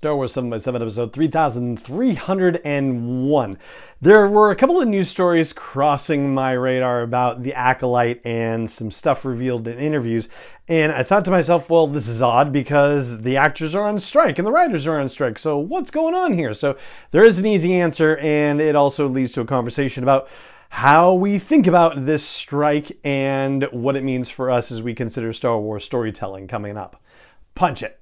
Star Wars 7 by 7 episode 3301. There were a couple of news stories crossing my radar about the Acolyte and some stuff revealed in interviews. And I thought to myself, well, this is odd because the actors are on strike and the writers are on strike. So what's going on here? So there is an easy answer, and it also leads to a conversation about how we think about this strike and what it means for us as we consider Star Wars storytelling coming up. Punch it.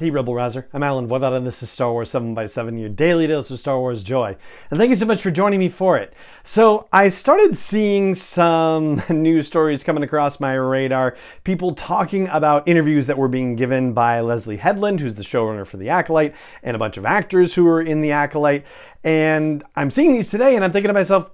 Hey Rebel Rouser, I'm Allen Voivod and this is Star Wars 7 by 7 your daily dose of Star Wars joy. And thank you so much for joining me for it. So I started seeing some news stories coming across my radar, people talking about interviews that were being given by Leslye Headland, who's the showrunner for The Acolyte, and a bunch of actors who were in The Acolyte. And I'm seeing these today and I'm thinking to myself,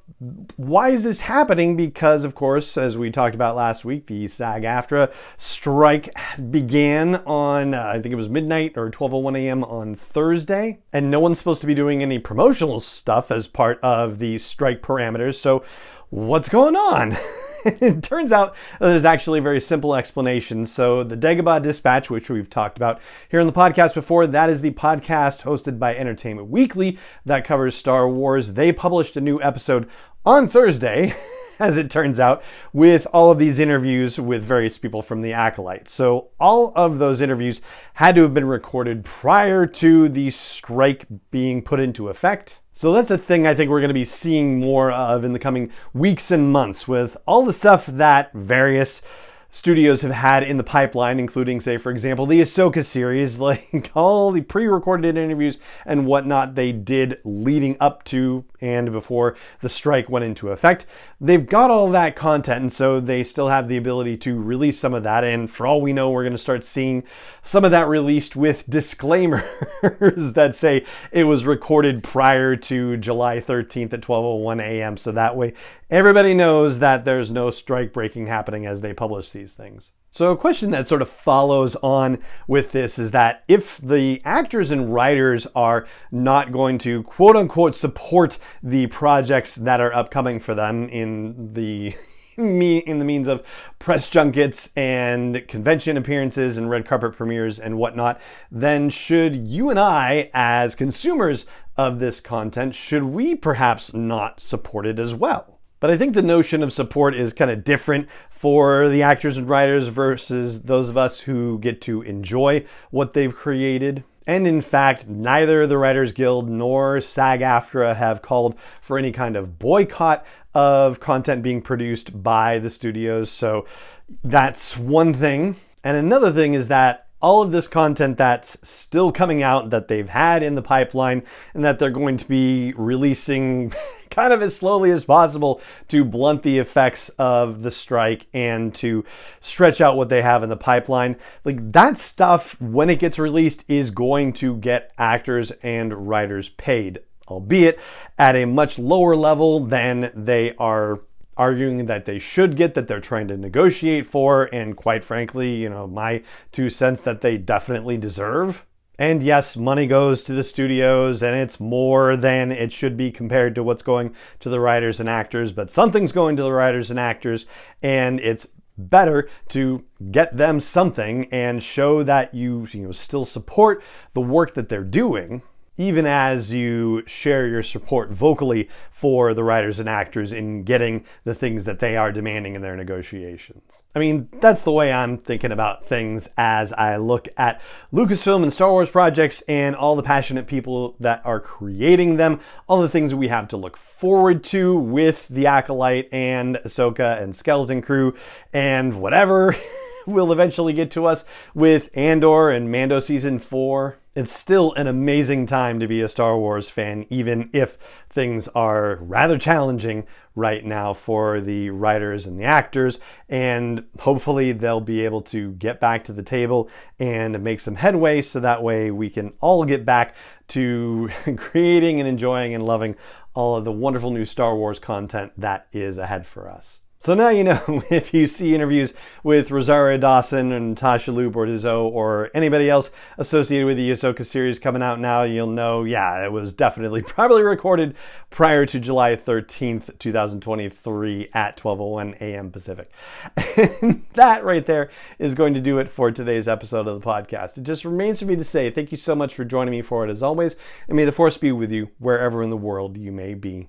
why is this happening? Because, of course, as we talked about last week, the SAG AFTRA strike began on, uh, I think it was midnight or 12.01 a.m. on Thursday. And no one's supposed to be doing any promotional stuff as part of the strike parameters. So, what's going on? it turns out there's actually a very simple explanation. So, the Dagobah Dispatch, which we've talked about here on the podcast before, that is the podcast hosted by Entertainment Weekly that covers Star Wars. They published a new episode on Thursday. as it turns out, with all of these interviews with various people from the Acolyte. So, all of those interviews had to have been recorded prior to the strike being put into effect. So that's a thing I think we're going to be seeing more of in the coming weeks and months with all the stuff that various studios have had in the pipeline, including, say, for example, the Ahsoka series, like all the pre recorded interviews and whatnot they did leading up to and before the strike went into effect. They've got all that content, and so they still have the ability to release some of that. And for all we know, we're going to start seeing some of that released with disclaimers that say it was recorded prior to July 13th at 12:01 a.m. So that way everybody knows that there's no strike breaking happening as they publish these things. So, a question that sort of follows on with this is that if the actors and writers are not going to quote unquote support the projects that are upcoming for them in the me in the means of press junkets and convention appearances and red carpet premieres and whatnot, then should you and I, as consumers of this content, should we perhaps not support it as well? But I think the notion of support is kind of different for the actors and writers versus those of us who get to enjoy what they've created. And in fact, neither the Writers Guild nor SAG AFTRA have called for any kind of boycott of content being produced by the studios. So that's one thing. And another thing is that all of this content that's still coming out that they've had in the pipeline and that they're going to be releasing kind of as slowly as possible to blunt the effects of the strike and to stretch out what they have in the pipeline. Like that stuff, when it gets released, is going to get actors and writers paid, albeit at a much lower level than they are arguing that they should get, that they're trying to negotiate for, and quite frankly, you know, my two cents that they definitely deserve. And yes, money goes to the studios and it's more than it should be compared to what's going to the writers and actors, but something's going to the writers and actors, and it's better to get them something and show that you, you know, still support the work that they're doing even as you share your support vocally for the writers and actors in getting the things that they are demanding in their negotiations. I mean, that's the way I'm thinking about things as I look at Lucasfilm and Star Wars projects and all the passionate people that are creating them, all the things we have to look forward to with The Acolyte and Ahsoka and Skeleton Crew and whatever. will eventually get to us with Andor and Mando season 4. It's still an amazing time to be a Star Wars fan, even if things are rather challenging right now for the writers and the actors. And hopefully, they'll be able to get back to the table and make some headway so that way we can all get back to creating and enjoying and loving all of the wonderful new Star Wars content that is ahead for us. So now you know if you see interviews with Rosario Dawson and Tasha Liu Bordizzo or anybody else associated with the Ahsoka series coming out now, you'll know, yeah, it was definitely probably recorded prior to July 13th, 2023 at 12:01 a.m. Pacific. And that right there is going to do it for today's episode of the podcast. It just remains for me to say thank you so much for joining me for it as always, and may the force be with you wherever in the world you may be.